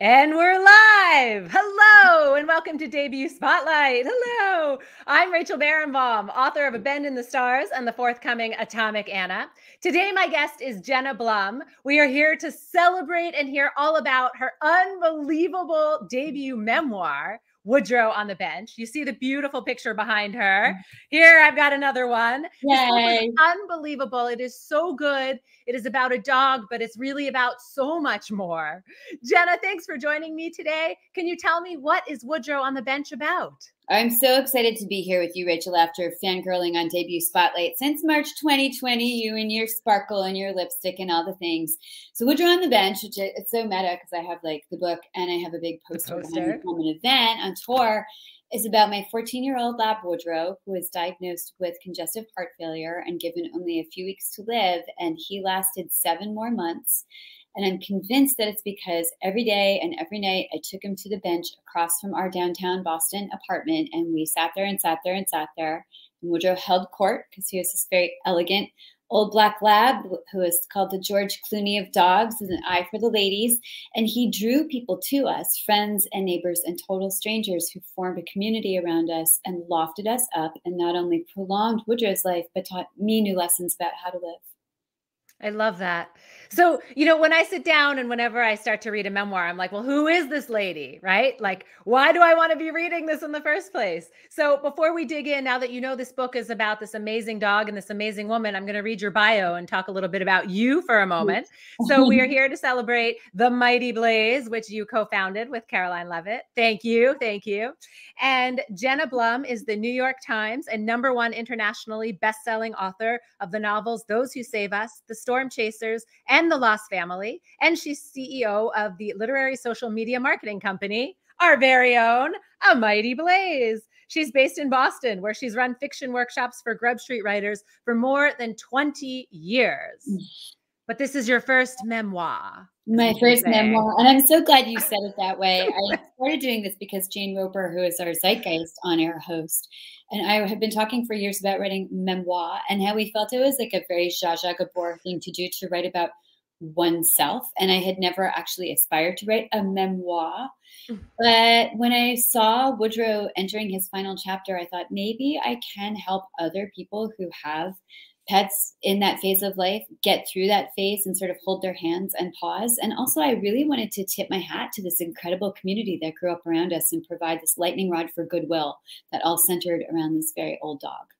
And we're live. Hello, and welcome to Debut Spotlight. Hello, I'm Rachel Barenbaum, author of A Bend in the Stars and the forthcoming Atomic Anna. Today, my guest is Jenna Blum. We are here to celebrate and hear all about her unbelievable debut memoir, Woodrow on the bench. You see the beautiful picture behind her. Mm-hmm. Here, I've got another one. Yay. unbelievable. It is so good. It is about a dog, but it's really about so much more. Jenna, thanks for joining me today. Can you tell me what is Woodrow on the bench about? I'm so excited to be here with you, Rachel, after fangirling on debut spotlight since March 2020. You and your sparkle and your lipstick and all the things. So Woodrow on the bench, which it's so meta because I have like the book and I have a big poster, poster. from an event on tour, is about my 14 year old lab Woodrow, who was diagnosed with congestive heart failure and given only a few weeks to live. And he lasted seven more months. And I'm convinced that it's because every day and every night I took him to the bench across from our downtown Boston apartment and we sat there and sat there and sat there. And Woodrow held court because he was this very elegant old black lab who is called the George Clooney of dogs with an eye for the ladies. And he drew people to us, friends and neighbors and total strangers who formed a community around us and lofted us up and not only prolonged Woodrow's life, but taught me new lessons about how to live. I love that. So, you know, when I sit down and whenever I start to read a memoir, I'm like, well, who is this lady? Right? Like, why do I want to be reading this in the first place? So, before we dig in, now that you know this book is about this amazing dog and this amazing woman, I'm going to read your bio and talk a little bit about you for a moment. So, we are here to celebrate The Mighty Blaze, which you co founded with Caroline Leavitt. Thank you. Thank you. And Jenna Blum is the New York Times and number one internationally best selling author of the novels Those Who Save Us, The Storm Chasers, and The Lost Family. And she's CEO of the literary social media marketing company, our very own A Mighty Blaze. She's based in Boston, where she's run fiction workshops for Grub Street writers for more than 20 years. Mm. But this is your first memoir. My first memoir. And I'm so glad you said it that way. I started doing this because Jane Roper, who is our Zeitgeist on air host, and I have been talking for years about writing memoir and how we felt it was like a very Zsa Zsa Gabor thing to do to write about oneself. And I had never actually aspired to write a memoir. Mm. But when I saw Woodrow entering his final chapter, I thought maybe I can help other people who have pets in that phase of life get through that phase and sort of hold their hands and pause. And also, I really wanted to tip my hat to this incredible community that grew up around us and provide this lightning rod for goodwill that all centered around this very old dog.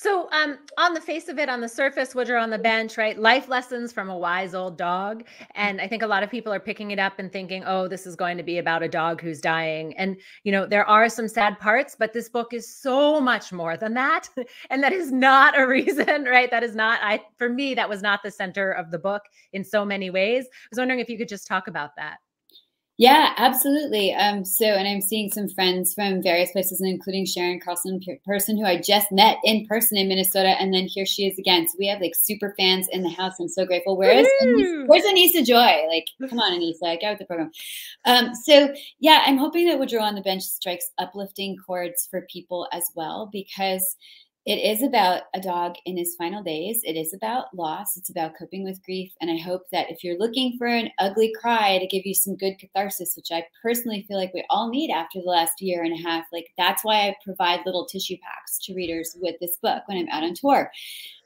So, um, on the face of it, on the surface, Woodrow on the bench, right? Life lessons from a wise old dog. And I think a lot of people are picking it up and thinking, oh, this is going to be about a dog who's dying. And, you know, there are some sad parts, but this book is so much more than that. and that is not a reason, right? That is not, I, for me, that was not the center of the book in so many ways. I was wondering if you could just talk about that. Yeah, absolutely. Um, so, and I'm seeing some friends from various places, including Sharon Carlson, person who I just met in person in Minnesota, and then here she is again. So we have like super fans in the house. I'm so grateful. Where is where's Anissa Joy? Like, come on, Anissa, get with the program. Um, so yeah, I'm hoping that Woodrow on the bench strikes uplifting chords for people as well because it is about a dog in his final days. It is about loss. It's about coping with grief. And I hope that if you're looking for an ugly cry to give you some good catharsis, which I personally feel like we all need after the last year and a half, like that's why I provide little tissue packs to readers with this book when I'm out on tour.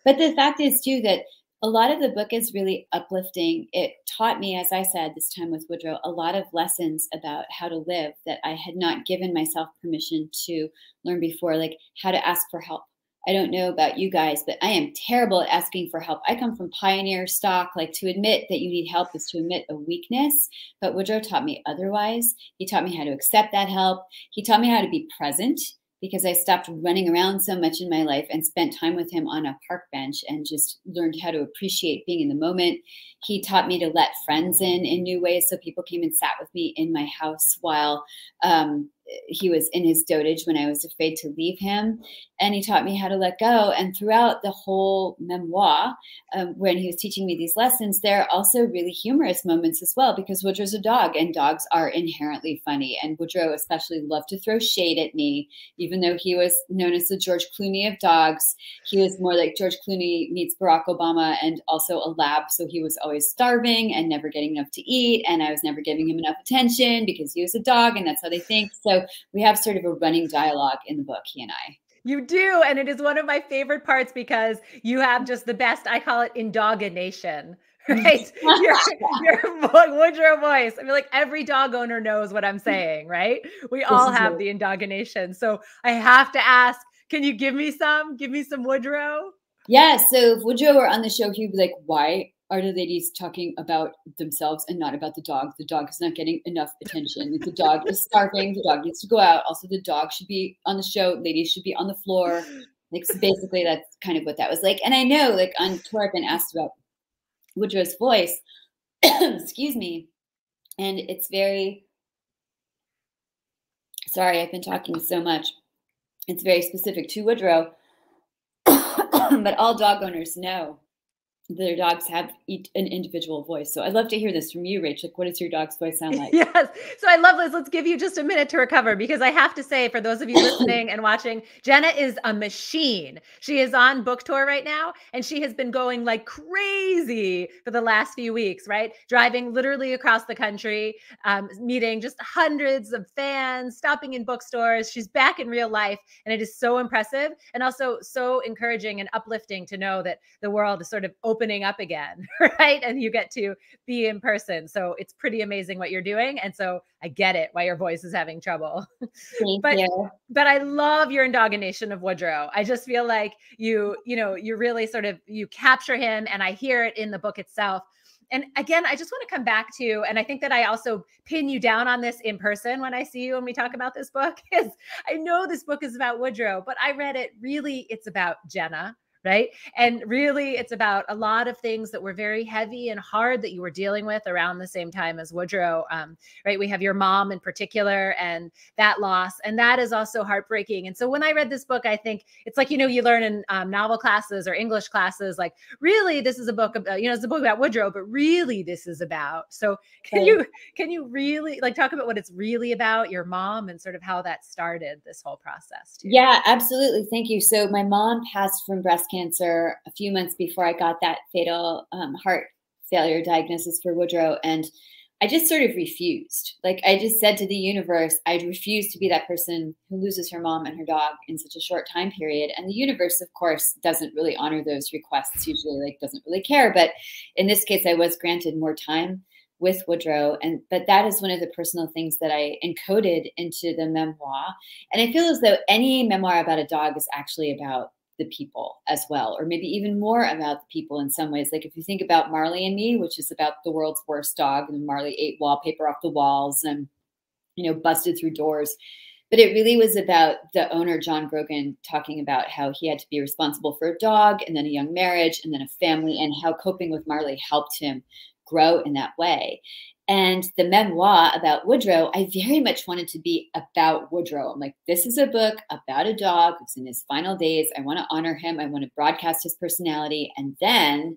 But the fact is, too, that a lot of the book is really uplifting. It taught me, as I said this time with Woodrow, a lot of lessons about how to live that I had not given myself permission to learn before, like how to ask for help I don't know about you guys, but I am terrible at asking for help. I come from pioneer stock. Like to admit that you need help is to admit a weakness. But Woodrow taught me otherwise. He taught me how to accept that help. He taught me how to be present because I stopped running around so much in my life and spent time with him on a park bench and just learned how to appreciate being in the moment. He taught me to let friends in in new ways. So people came and sat with me in my house while um, he was in his dotage when I was afraid to leave him. And he taught me how to let go. And throughout the whole memoir, um, when he was teaching me these lessons, there are also really humorous moments as well because Woodrow's a dog and dogs are inherently funny. And Woodrow especially loved to throw shade at me, even though he was known as the George Clooney of dogs. He was more like George Clooney meets Barack Obama and also a lab. So he was always starving and never getting enough to eat. And I was never giving him enough attention because he was a dog and that's how they think. So we have sort of a running dialogue in the book, he and I. You do. And it is one of my favorite parts because you have just the best, I call it indogination, right? your, your Woodrow voice. I mean, like every dog owner knows what I'm saying, right? We all have the indogination. So I have to ask, can you give me some? Give me some Woodrow? Yeah. So if Woodrow were on the show, he'd be like, why are the ladies talking about themselves and not about the dog? The dog is not getting enough attention. The dog is starving. The dog needs to go out. Also, the dog should be on the show. Ladies should be on the floor. Like so basically, that's kind of what that was like. And I know, like on tour, I've been asked about Woodrow's voice. Excuse me, and it's very. Sorry, I've been talking so much. It's very specific to Woodrow, but all dog owners know their dogs have each an individual voice. So I'd love to hear this from you, Rach. Like, what does your dog's voice sound like? yes. So I love this. Let's give you just a minute to recover because I have to say, for those of you listening and watching, Jenna is a machine. She is on book tour right now, and she has been going like crazy for the last few weeks, right? Driving literally across the country, um, meeting just hundreds of fans, stopping in bookstores. She's back in real life, and it is so impressive and also so encouraging and uplifting to know that the world is sort of opening up again, right? And you get to be in person. So it's pretty amazing what you're doing. And so I get it why your voice is having trouble. but you. but I love your indogination of Woodrow. I just feel like you, you know, you really sort of you capture him and I hear it in the book itself. And again, I just want to come back to, and I think that I also pin you down on this in person when I see you and we talk about this book. Is I know this book is about Woodrow, but I read it really, it's about Jenna, right? And really, it's about a lot of things that were very heavy and hard that you were dealing with around the same time as Woodrow, um, right? We have your mom in particular and that loss, and that is also heartbreaking. And so when I read this book, I think it's like, you know, you learn in um, novel classes or English classes, like, really, this is a book about, you know, it's a book about Woodrow, but really, this is about. So can you, can you really like talk about what it's really about, your mom, and sort of how that started this whole process? Too? Yeah, absolutely. Thank you. So my mom passed from breast cancer a few months before I got that fatal um, heart failure diagnosis for Woodrow. And I just sort of refused. Like I just said to the universe, I refuse to be that person who loses her mom and her dog in such a short time period. And the universe, of course, doesn't really honor those requests, usually like doesn't really care. But in this case, I was granted more time with Woodrow. And but that is one of the personal things that I encoded into the memoir. And I feel as though any memoir about a dog is actually about the people as well, or maybe even more about the people in some ways. Like if you think about Marley and Me, which is about the world's worst dog, and Marley ate wallpaper off the walls and you know busted through doors. But it really was about the owner, John Grogan, talking about how he had to be responsible for a dog and then a young marriage and then a family, and how coping with Marley helped him grow in that way. And the memoir about Woodrow, I very much wanted to be about Woodrow. I'm like, this is a book about a dog who's in his final days. I want to honor him. I want to broadcast his personality. And then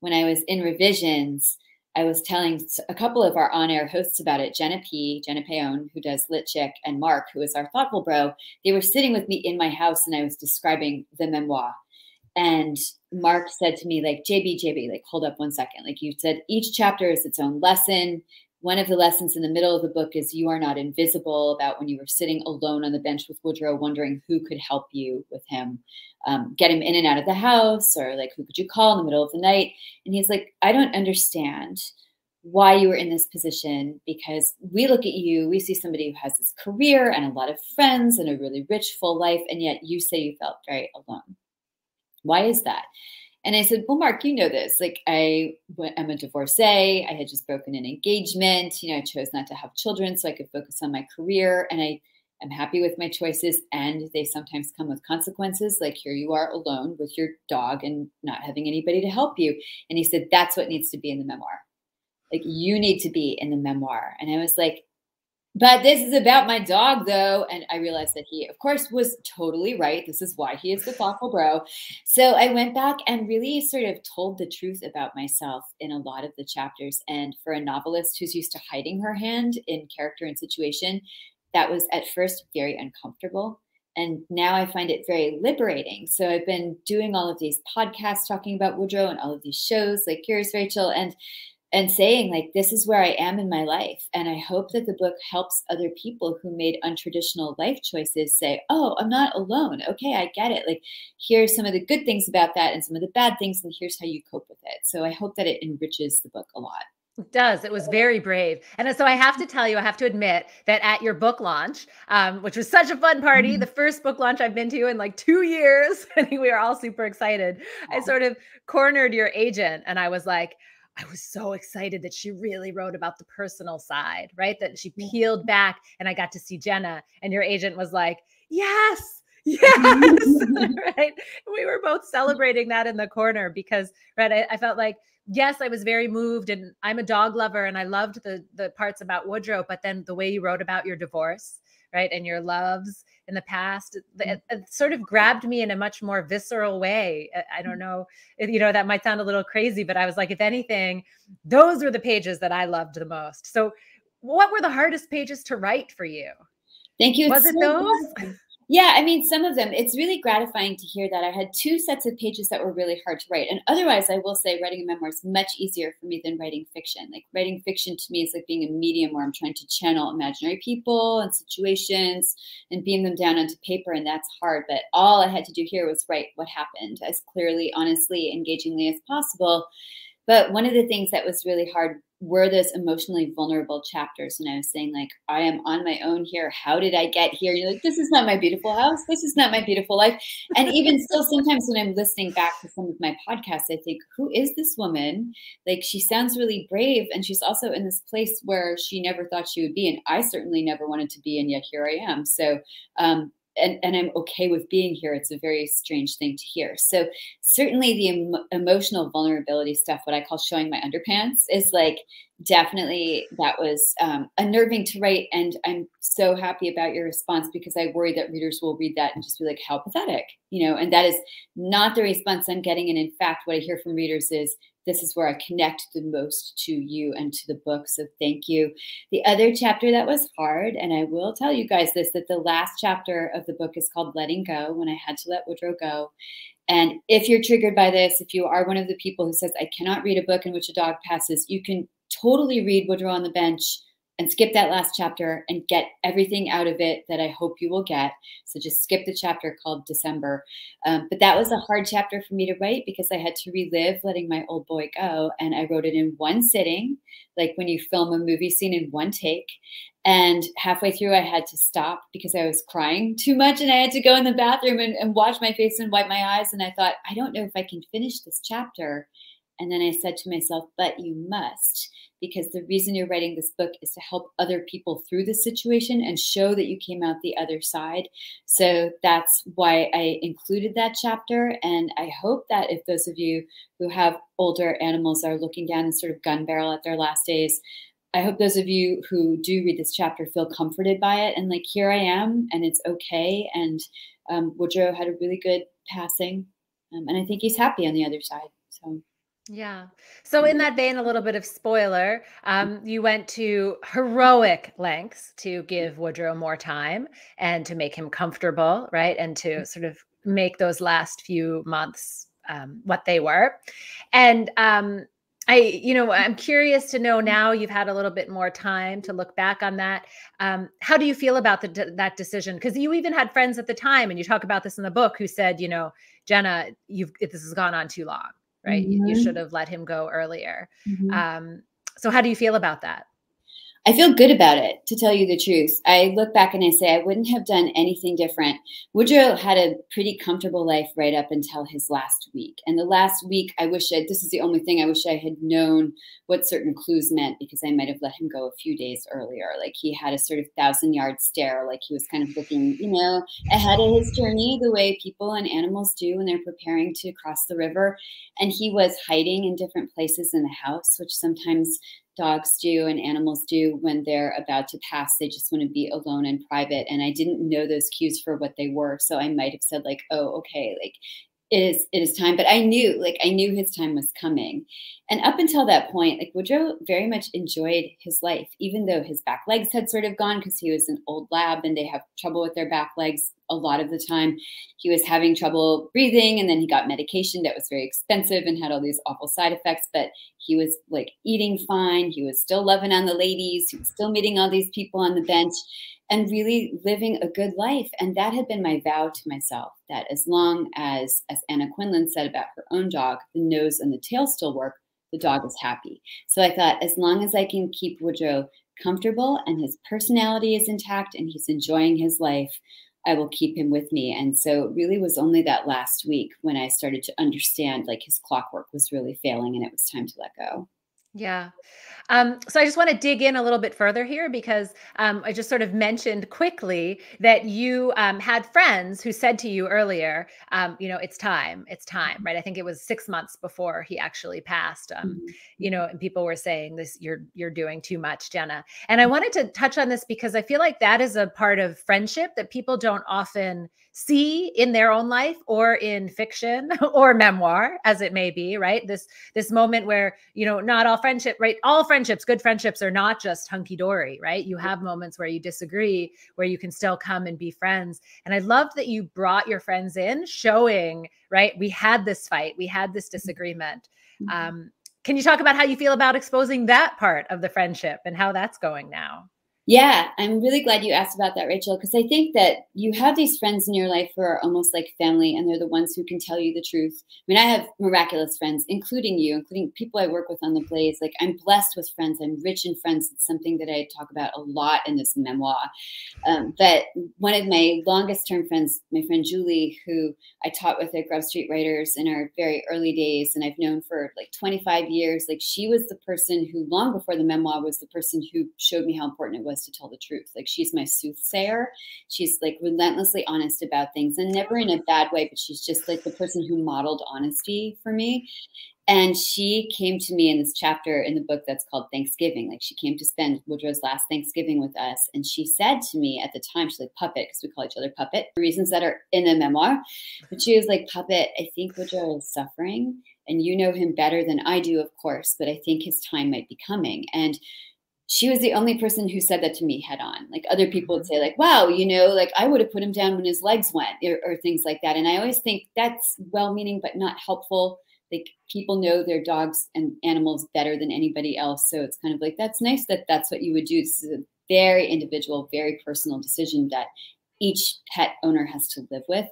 when I was in revisions, I was telling a couple of our on-air hosts about it, Jenna P, Jenna Payon, who does Lit Chick, and Mark, who is our thoughtful bro. They were sitting with me in my house and I was describing the memoir. And Mark said to me, like, JB, JB, like, hold up one second. Like, you said, each chapter is its own lesson. One of the lessons in the middle of the book is you are not invisible about when you were sitting alone on the bench with Woodrow, wondering who could help you with him, um, get him in and out of the house, or like, who could you call in the middle of the night? And he's like, I don't understand why you were in this position because we look at you, we see somebody who has this career and a lot of friends and a really rich, full life, and yet you say you felt very alone. Why is that? And I said, Well, Mark, you know this. Like, I am a divorcee. I had just broken an engagement. You know, I chose not to have children so I could focus on my career. And I am happy with my choices. And they sometimes come with consequences. Like, here you are alone with your dog and not having anybody to help you. And he said, That's what needs to be in the memoir. Like, you need to be in the memoir. And I was like, but this is about my dog though and i realized that he of course was totally right. This is why he is the thoughtful bro. So i went back and really sort of told the truth about myself in a lot of the chapters. And for a novelist who's used to hiding her hand in character and situation that was at first very uncomfortable. And now I find it very liberating. So I've been doing all of these podcasts talking about Woodrow and all of these shows like yours, Rachel, and and saying like this is where I am in my life. And I hope that the book helps other people who made untraditional life choices say, oh, I'm not alone. Okay, I get it. Like here's some of the good things about that and some of the bad things, and here's how you cope with it. So I hope that it enriches the book a lot. It does. It was very brave. And so I have to tell you, I have to admit that at your book launch, um, which was such a fun party, mm-hmm. the first book launch I've been to in like two years, I think we were all super excited. I sort of cornered your agent and I was like, I was so excited that she really wrote about the personal side, right? That she peeled back and I got to see Jenna. And your agent was like, yes, yes right we were both celebrating that in the corner because right I, I, felt like yes, I was very moved, and I'm a dog lover, and I loved the the parts about Woodrow. But then the way you wrote about your divorce, right, and your loves in the past, mm. it, it sort of grabbed me in a much more visceral way. I, I don't mm. know, you know, that might sound a little crazy, but I was like, if anything, those were the pages that I loved the most. So, what were the hardest pages to write for you? Thank you. Was it's it so those? Yeah, I mean, some of them, it's really gratifying to hear that. I had two sets of pages that were really hard to write. And otherwise, I will say writing a memoir is much easier for me than writing fiction. Like, writing fiction to me is like being a medium where I'm trying to channel imaginary people and situations and beam them down onto paper. And that's hard. But all I had to do here was write what happened as clearly, honestly, engagingly as possible. But one of the things that was really hard were those emotionally vulnerable chapters. And I was saying, like, I am on my own here. How did I get here? You're like, this is not my beautiful house. This is not my beautiful life. And even still, sometimes when I'm listening back to some of my podcasts, I think, who is this woman? Like, she sounds really brave. And she's also in this place where she never thought she would be. And I certainly never wanted to be. And yet here I am. So, um, and, and I'm okay with being here. It's a very strange thing to hear. So certainly the em- emotional vulnerability stuff, what I call showing my underpants, is like definitely that was um, unnerving to write. And I'm so happy about your response because I worry that readers will read that and just be like, how pathetic, you know. And that is not the response I'm getting. And in fact, what I hear from readers is this is where I connect the most to you and to the book. So thank you. The other chapter that was hard, and I will tell you guys this that the last chapter of the book is called Letting Go, when I had to let Woodrow go. And if you're triggered by this, if you are one of the people who says, I cannot read a book in which a dog passes, you can totally read Woodrow on the Bench and skip that last chapter and get everything out of it that I hope you will get. So just skip the chapter called December. Um, but that was a hard chapter for me to write because I had to relive letting my old boy go. And I wrote it in one sitting, like when you film a movie scene in one take. And halfway through, I had to stop because I was crying too much and I had to go in the bathroom and, and wash my face and wipe my eyes. And I thought, I don't know if I can finish this chapter. And then I said to myself, but you must because the reason you're writing this book is to help other people through the situation and show that you came out the other side. So that's why I included that chapter. And I hope that if those of you who have older animals are looking down and sort of gun barrel at their last days, I hope those of you who do read this chapter feel comforted by it and like, here I am, and it's okay. And um, Woodrow had a really good passing, um, and I think he's happy on the other side. So. Yeah. So, in that vein, a little bit of spoiler, um, you went to heroic lengths to give Woodrow more time and to make him comfortable, right? And to mm-hmm. sort of make those last few months um, what they were. And um, I, you know, I'm curious to know now you've had a little bit more time to look back on that. Um, how do you feel about the, that decision? Because you even had friends at the time, and you talk about this in the book, who said, you know, Jenna, you've this has gone on too long right? Mm-hmm. You, you, should have let him go earlier. Mm-hmm. Um, so, how do you feel about that? I feel good about it, to tell you the truth. I look back and I say I wouldn't have done anything different. Woodrow had a pretty comfortable life right up until his last week. And the last week, I wish I, this is the only thing I wish I had known what certain clues meant because I might have let him go a few days earlier. Like he had a sort of thousand yard stare, like he was kind of looking, you know, ahead of his journey the way people and animals do when they're preparing to cross the river. And he was hiding in different places in the house, which sometimes dogs do and animals do when they're about to pass. They just want to be alone and private. And I didn't know those cues for what they were. So I might have said, like, oh, okay, like it is it is time but i knew like i knew his time was coming and up until that point like woodrow very much enjoyed his life even though his back legs had sort of gone because he was an old lab and they have trouble with their back legs a lot of the time he was having trouble breathing and then he got medication that was very expensive and had all these awful side effects but he was like eating fine he was still loving on the ladies he was still meeting all these people on the bench and really living a good life. And that had been my vow to myself that as long as, as Anna Quindlen said about her own dog, the nose and the tail still work, the dog is happy. So I thought, as long as I can keep Woodrow comfortable and his personality is intact and he's enjoying his life, I will keep him with me. And so it really was only that last week when I started to understand like his clockwork was really failing and it was time to let go. Yeah. Um, so I just want to dig in a little bit further here because um, I just sort of mentioned quickly that you um, had friends who said to you earlier, um, you know, it's time, it's time, right? I think it was six months before he actually passed. Um, mm-hmm. You know, and people were saying this, you're you're doing too much, Jenna. And I wanted to touch on this because I feel like that is a part of friendship that people don't often see in their own life or in fiction or memoir as it may be right this this moment where you know not all friendship right? All friendships good friendships are not just hunky-dory right? You have moments where you disagree where you can still come and be friends. And i love that you brought your friends in showing right we had this fight we had this mm-hmm. disagreement. Mm-hmm. um, can you talk about how you feel about exposing that part of the friendship and how that's going now yeah, I'm really glad you asked about that, Rachel, because I think that you have these friends in your life who are almost like family, and they're the ones who can tell you the truth. I mean, I have miraculous friends, including you, including people I work with on the Blaze. Like, I'm blessed with friends. I'm rich in friends. It's something that I talk about a lot in this memoir. Um, but one of my longest term friends, my friend Julie, who I taught with at Grub Street Writers in our very early days, and I've known for like 25 years, like, she was the person who, long before the memoir, was the person who showed me how important it was was to tell the truth. Like she's my soothsayer. She's like relentlessly honest about things and never in a bad way, but she's just like the person who modeled honesty for me. And she came to me in this chapter in the book that's called Thanksgiving. Like she came to spend Woodrow's last Thanksgiving with us. And she said to me at the time, she's like, Puppet, because we call each other Puppet, reasons that are in the memoir. But she was like, Puppet, I think Woodrow is suffering. And you know him better than I do, of course, but I think his time might be coming. And she was the only person who said that to me head on. Like other people would mm-hmm. say, like, wow, you know, like I would have put him down when his legs went or, or things like that. And I always think that's well meaning, but not helpful. Like people know their dogs and animals better than anybody else. So it's kind of like, that's nice that that's what you would do. This is a very individual, very personal decision that each pet owner has to live with.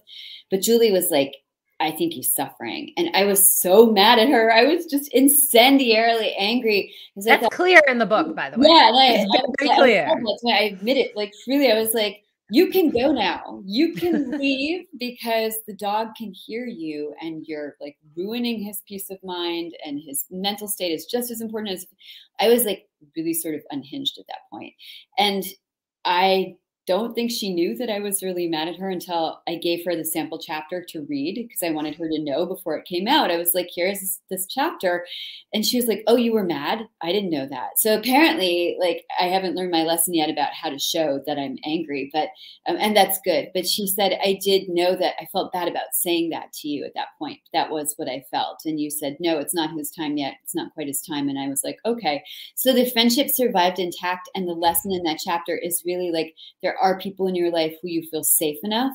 But Julie was like, I think he's suffering. And I was so mad at her. I was just incendiarily angry. That's thought, clear in the book, by the way. Yeah, like, I, clear. I, that's why I admit it. Like really, I was like, you can go now. You can leave because the dog can hear you and you're like ruining his peace of mind and his mental state is just as important as I was like really sort of unhinged at that point. And I don't think she knew that I was really mad at her until I gave her the sample chapter to read because I wanted her to know before it came out. I was like, here's this, chapter. And she was like, oh, you were mad? I didn't know that. So apparently, like, I haven't learned my lesson yet about how to show that I'm angry, but, um, and that's good. But she said, I did know that I felt bad about saying that to you at that point. That was what I felt. And you said, no, it's not his time yet. It's not quite his time. And I was like, okay. So the friendship survived intact. And the lesson in that chapter is really like, there there are people in your life who you feel safe enough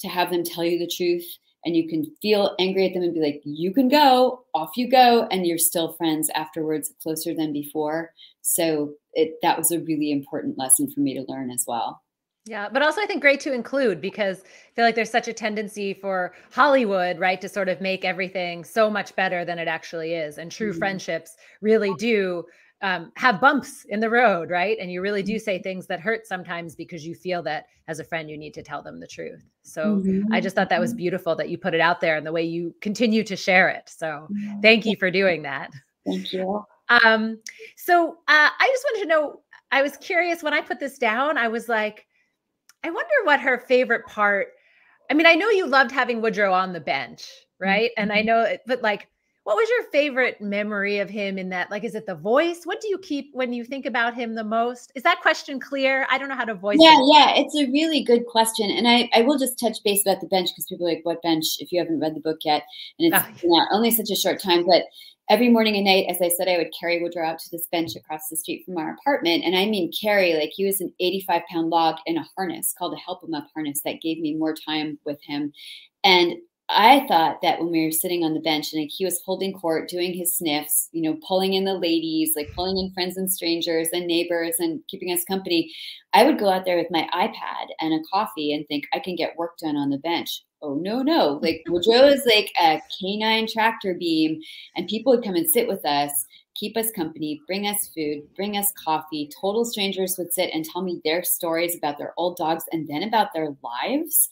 to have them tell you the truth and you can feel angry at them and be like you can go off you go and you're still friends afterwards closer than before so it that was a really important lesson for me to learn as well yeah, but also I think great to include because I feel like there's such a tendency for Hollywood, right, to sort of make everything so much better than it actually is. And true mm-hmm. friendships really do um, have bumps in the road, right? And you really do say mm-hmm. things that hurt sometimes because you feel that as a friend, you need to tell them the truth. So mm-hmm. I just thought that was mm-hmm. beautiful that you put it out there and the way you continue to share it. So thank you for doing that. Thank you. Um, so uh, I just wanted to know, I was curious when I put this down, I was like, I wonder what her favorite part. I mean, I know you loved having Woodrow on the bench, right? Mm-hmm. And I know, it, but like, what was your favorite memory of him in that? Like, is it the voice? What do you keep when you think about him the most? Is that question clear? I don't know how to voice yeah, it. Yeah, it's a really good question. And I, I will just touch base about the bench because people are like, what bench if you haven't read the book yet? And it's oh. only such a short time. But every morning and night, as I said, I would carry Woodrow out to this bench across the street from our apartment. And I mean, carry, like he was an 85 pound log in a harness called a help him up harness that gave me more time with him. And I thought that when we were sitting on the bench and like he was holding court, doing his sniffs, you know, pulling in the ladies, like pulling in friends and strangers and neighbors and keeping us company, I would go out there with my iPad and a coffee and think I can get work done on the bench. Oh no, no. Like Woodrow is like a canine tractor beam, and people would come and sit with us, keep us company, bring us food, bring us coffee. Total strangers would sit and tell me their stories about their old dogs and then about their lives.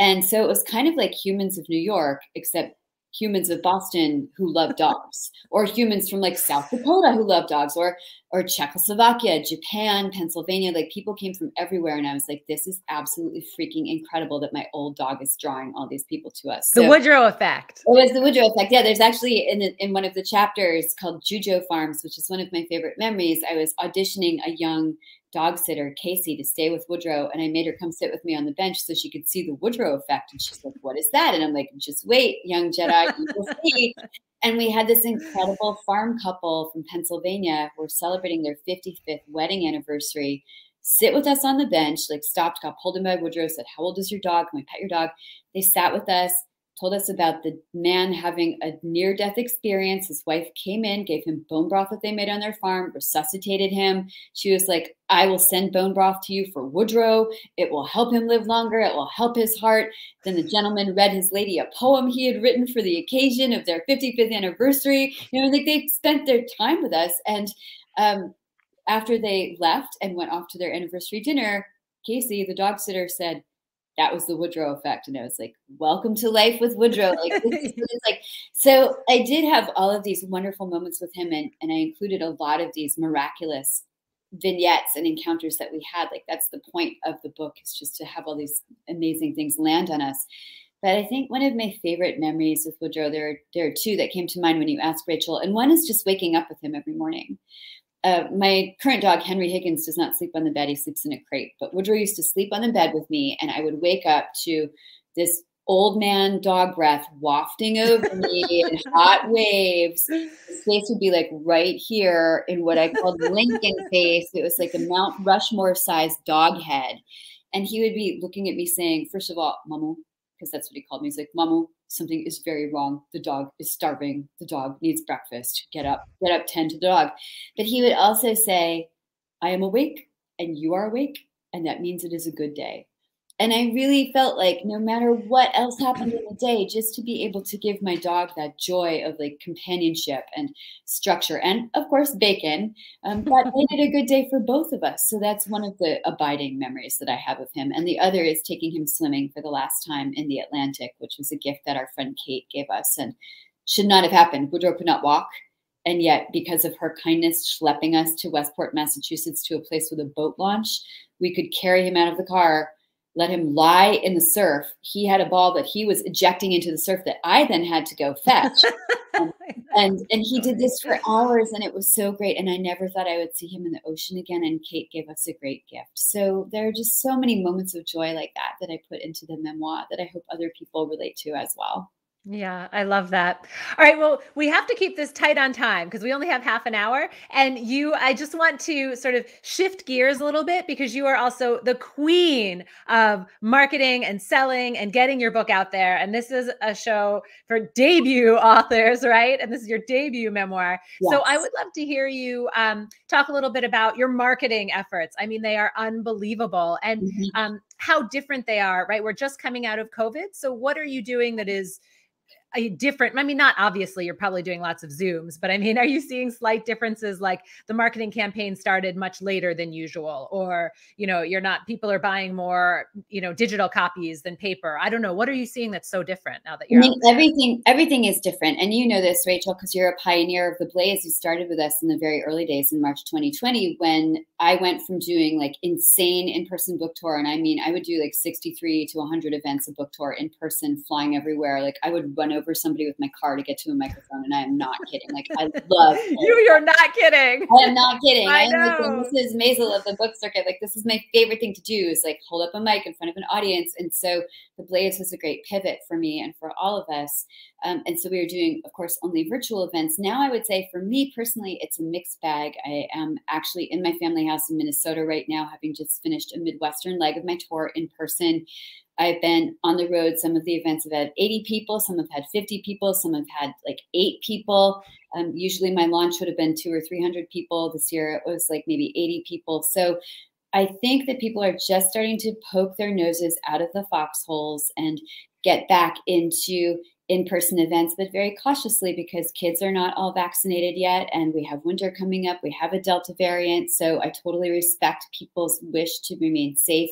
And so it was kind of like humans of New York, except humans of Boston who love dogs, or humans from like South Dakota who love dogs, or or Czechoslovakia, Japan, Pennsylvania. Like people came from everywhere, and I was like, this is absolutely freaking incredible that my old dog is drawing all these people to us. So, the Woodrow effect. It was the Woodrow effect. Yeah, there's actually in the, in one of the chapters called Jujo Farms, which is one of my favorite memories. I was auditioning a young dog sitter, Casey, to stay with Woodrow. And I made her come sit with me on the bench so she could see the Woodrow effect. And she's like, What is that? And I'm like, Just wait, young Jedi, you will see. And we had this incredible farm couple from Pennsylvania who were celebrating their 55th wedding anniversary. Sit with us on the bench, like stopped, got pulled in by Woodrow, said, How old is your dog? Can we pet your dog? They sat with us, told us about the man having a near death experience. His wife came in, gave him bone broth that they made on their farm, resuscitated him. She was like, I will send bone broth to you for Woodrow. It will help him live longer. It will help his heart. Then the gentleman read his lady a poem he had written for the occasion of their 55th anniversary. You know, like they spent their time with us. And um, after they left and went off to their anniversary dinner, Casey, the dog sitter, said, that was the Woodrow effect. And I was like, welcome to life with Woodrow. Like, like, so I did have all of these wonderful moments with him. And, and I included a lot of these miraculous vignettes and encounters that we had. Like that's the point of the book is just to have all these amazing things land on us. But I think one of my favorite memories with Woodrow, there are, there are two that came to mind when you asked Rachel. And one is just waking up with him every morning uh, my current dog, Henry Higgins, does not sleep on the bed. He sleeps in a crate. But Woodrow used to sleep on the bed with me, and I would wake up to this old man dog breath wafting over me in hot waves. His face would be like right here in what I called Lincoln face. It was like a Mount Rushmore sized dog head. And he would be looking at me saying, first of all, Mamu, because that's what he called me. He's like, Mamu, something is very wrong. The dog is starving. The dog needs breakfast. Get up, get up, tend to the dog. But he would also say, I am awake and you are awake, and that means it is a good day. And I really felt like no matter what else happened in the day, just to be able to give my dog that joy of like companionship and structure, and of course, bacon, um, that made it a good day for both of us. So that's one of the abiding memories that I have of him. And the other is taking him swimming for the last time in the Atlantic, which was a gift that our friend Kate gave us and should not have happened. Woodrow could not walk. And yet, because of her kindness, schlepping us to Westport, Massachusetts to a place with a boat launch, we could carry him out of the car let him lie in the surf. He had a ball that he was ejecting into the surf that I then had to go fetch. and, and, and he did this for hours and it was so great. And I never thought I would see him in the ocean again. And Kate gave us a great gift. So there are just so many moments of joy like that that I put into the memoir that I hope other people relate to as well. Yeah, I love that. All right, well, we have to keep this tight on time because we only have half an hour. And you, I just want to sort of shift gears a little bit because you are also the queen of marketing and selling and getting your book out there. And this is a show for debut authors, right? And this is your debut memoir. Yes. So I would love to hear you um, talk a little bit about your marketing efforts. I mean, they are unbelievable and mm-hmm. um, how different they are, right? We're just coming out of COVID. So what are you doing that is a different i mean not obviously you're probably doing lots of zooms but i mean are you seeing slight differences? Like the marketing campaign started much later than usual or you know you're not people are buying more you know digital copies than paper. I don't know. What are you seeing that's so different now that you're I mean, everything everything is different. And you know this rachel because you're a pioneer of the blaze. You started with us in the very early days in march 2020 when I went from doing like insane in person book tour. And I mean, I would do like 63 to 100 events a book tour in person, flying everywhere. Like I would run over somebody with my car to get to a microphone. And I am not kidding. Like I love you. You're not kidding. I am not kidding. I, I know. like Mrs. Maisel of the book circuit. Like this is my favorite thing to do is like hold up a mic in front of an audience. And so the Blaze was a great pivot for me and for all of us. Um, and so we were doing, of course, only virtual events. Now I would say for me personally, it's a mixed bag. I am actually in my family house in Minnesota right now, having just finished a Midwestern leg of my tour in person. I've been on the road. Some of the events have had 80 people, some have had 50 people, some have had like eight people. Um, usually my launch would have been two or 300 people. This year it was like maybe 80 people. So I think that people are just starting to poke their noses out of the foxholes and get back into in person events, but very cautiously because kids are not all vaccinated yet. And we have winter coming up. We have a Delta variant. So I totally respect people's wish to remain safe.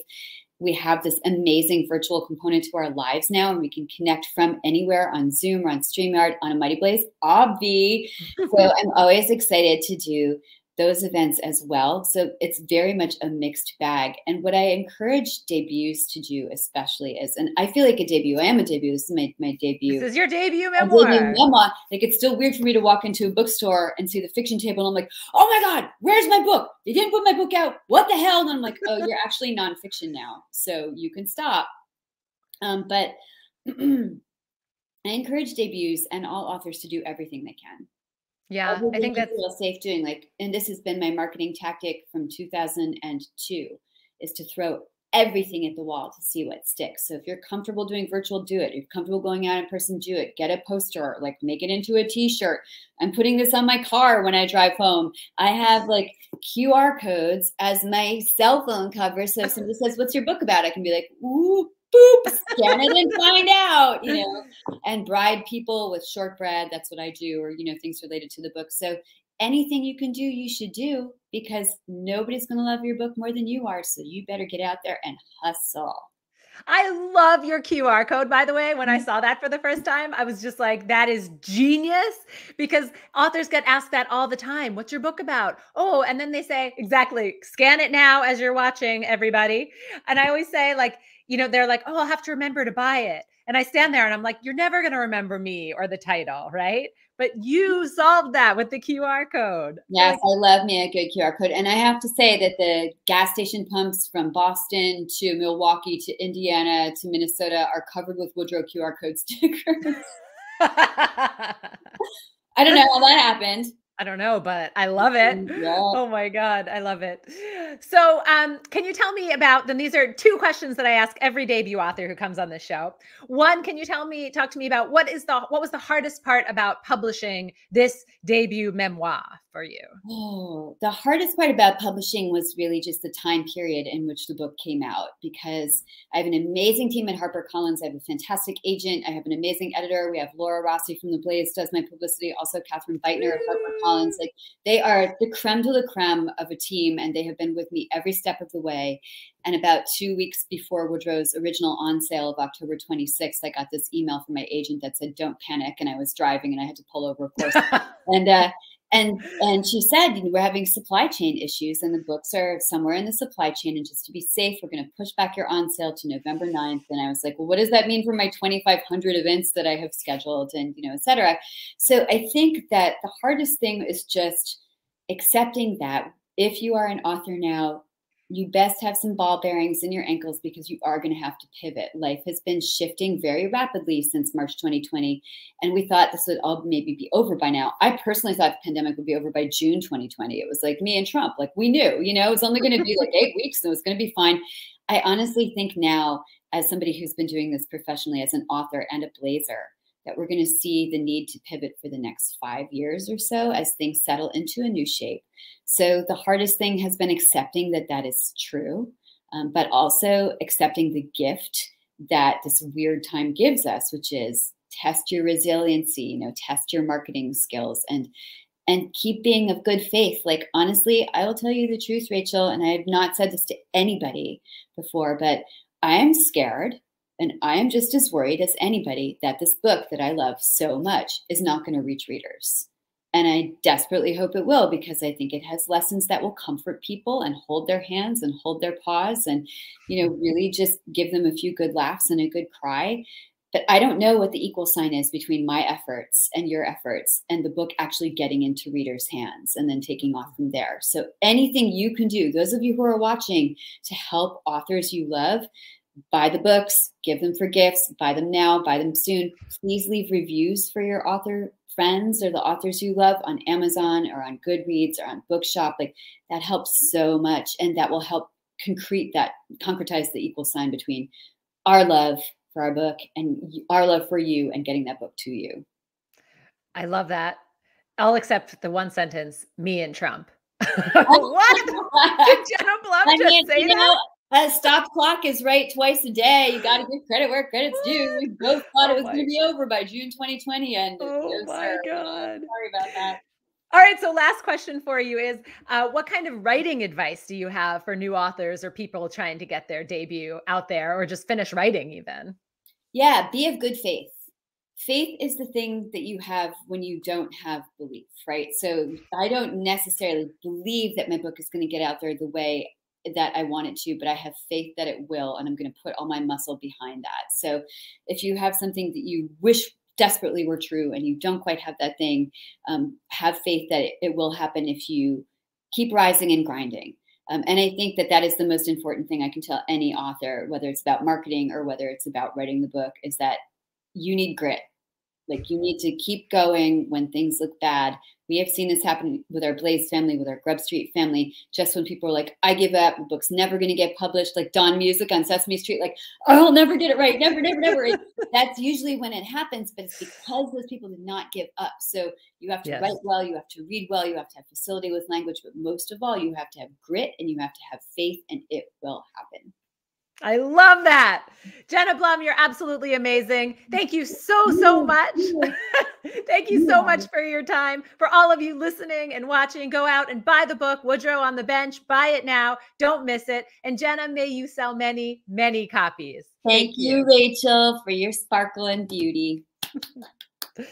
We have this amazing virtual component to our lives now, and we can connect from anywhere on Zoom or on StreamYard on a Mighty Blaze, obvi. so I'm always excited to do those events as well. So it's very much a mixed bag. And what I encourage debuts to do, especially is, and I feel like a debut. I am a debut. This is my, my debut. This is your debut memoir. Debut memoir. Like it's still weird for me to walk into a bookstore and see the fiction table, and I'm like, oh my god, where's my book? They didn't put my book out. What the hell? And I'm like, oh, you're actually nonfiction now, so you can stop. Um, but I encourage debuts and all authors to do everything they can. Yeah, I think that's feel safe doing like, and this has been my marketing tactic from 2002 is to throw everything at the wall to see what sticks. So if you're comfortable doing virtual, do it. If you're comfortable going out in person, do it. Get a poster, like make it into a t-shirt. I'm putting this on my car when I drive home. I have like QR codes as my cell phone cover. So if somebody says, what's your book about? I can be like, ooh, boop, scan it and find out, you know, and bribe people with shortbread. That's what I do, or, you know, things related to the book. So anything you can do, you should do because nobody's going to love your book more than you are. So you better get out there and hustle. I love your QR code, by the way. When I mm. saw that for the first time, I was just like, that is genius because authors get asked that all the time. What's your book about? Oh, and then they say, exactly, scan it now as you're watching, everybody. And I always say, like, you know, they're like, oh, I'll have to remember to buy it. And I stand there and I'm like, you're never going to remember me or the title, right? But you mm-hmm. solved that with the QR code. Yes, like- I love me a good QR code. And I have to say that the gas station pumps from Boston to Milwaukee to Indiana to Minnesota are covered with Woodrow QR code stickers. I don't know how that happened. I don't know, but I love it. Mm, yeah. Oh my God, I love it. So, um, can you tell me about then? These are two questions that I ask every debut author who comes on this show. One, can you tell me, talk to me about what is the what was the hardest part about publishing this debut memoir for you? Oh, the hardest part about publishing was really just the time period in which the book came out because I have an amazing team at HarperCollins. I have a fantastic agent. I have an amazing editor. We have Laura Rossi from The Blaze does my publicity. Also, Catherine Beitner of HarperCollins. Like they are the creme de la creme of a team, and they have been with me every step of the way. And about two weeks before Woodrow's original on sale of October 26th, I got this email from my agent that said, "Don't panic." And I was driving, and I had to pull over, of course. and uh, and and she said we're having supply chain issues and the books are somewhere in the supply chain and just to be safe we're going to push back your on sale to november 9th and i was like well what does that mean for my 2500 events that i have scheduled and you know etc so i think that the hardest thing is just accepting that if you are an author now you best have some ball bearings in your ankles because you are going to have to pivot. Life has been shifting very rapidly since March 2020. And we thought this would all maybe be over by now. I personally thought the pandemic would be over by June 2020. It was like me and Trump, like we knew, you know, it was only going to be like eight weeks and it was going to be fine. I honestly think now, as somebody who's been doing this professionally as an author and a blazer, that we're going to see the need to pivot for the next five years or so as things settle into a new shape. So the hardest thing has been accepting that that is true, um, but also accepting the gift that this weird time gives us, which is test your resiliency, you know, test your marketing skills and and keep being of good faith. Like honestly, I will tell you the truth, Rachel, and I have not said this to anybody before, but I am scared and I am just as worried as anybody that this book that I love so much is not going to reach readers. And I desperately hope it will because I think it has lessons that will comfort people and hold their hands and hold their paws and, you know, really just give them a few good laughs and a good cry. But I don't know what the equal sign is between my efforts and your efforts and the book actually getting into readers' hands and then taking off from there. So anything you can do, those of you who are watching to help authors you love, buy the books, give them for gifts, buy them now, buy them soon. Please leave reviews for your author friends or the authors you love on Amazon or on Goodreads or on Bookshop. Like that helps so much. And that will help concrete that, concretize the equal sign between our love for our book and our love for you and getting that book to you. I love that. I'll accept the one sentence, me and Trump. what? Did Jenna Blum I just say that? Know, a stop clock is right twice a day. You got to give credit where credit's due. We both thought oh it was going to be over by June 2020, and oh my god, sorry about that. All right, so last question for you is uh, what kind of writing advice do you have for new authors or people trying to get their debut out there or just finish writing even? Yeah, be of good faith. Faith is the thing that you have when you don't have belief, right? So I don't necessarily believe that my book is going to get out there the way that I want it to, but I have faith that it will, and I'm going to put all my muscle behind that. So if you have something that you wish desperately were true and you don't quite have that thing, um, have faith that it, it, will happen if you keep rising and grinding. Um, and I think that that is the most important thing I can tell any author, whether it's about marketing or whether it's about writing the book, is that you need grit. Like you need to keep going when things look bad we have seen this happen with our Blaze family, with our Grub Street family. Just when people are like, I give up, the book's never going to get published, like Don Music on Sesame Street, like, I'll never get it right, never, never, never. that's usually when it happens, but it's because those people did not give up. So you have to yes. write well, you have to read well, you have to have facility with language, but most of all, you have to have grit and you have to have faith, and it will happen. I love that. Jenna Blum, you're absolutely amazing. Thank you so, so much. Thank you so much for your time. For all of you listening and watching, go out and buy the book, Woodrow on the Bench. Buy it now. Don't miss it. And Jenna, may you sell many, many copies. Thank, Thank you, you, Rachel, for your sparkle and beauty.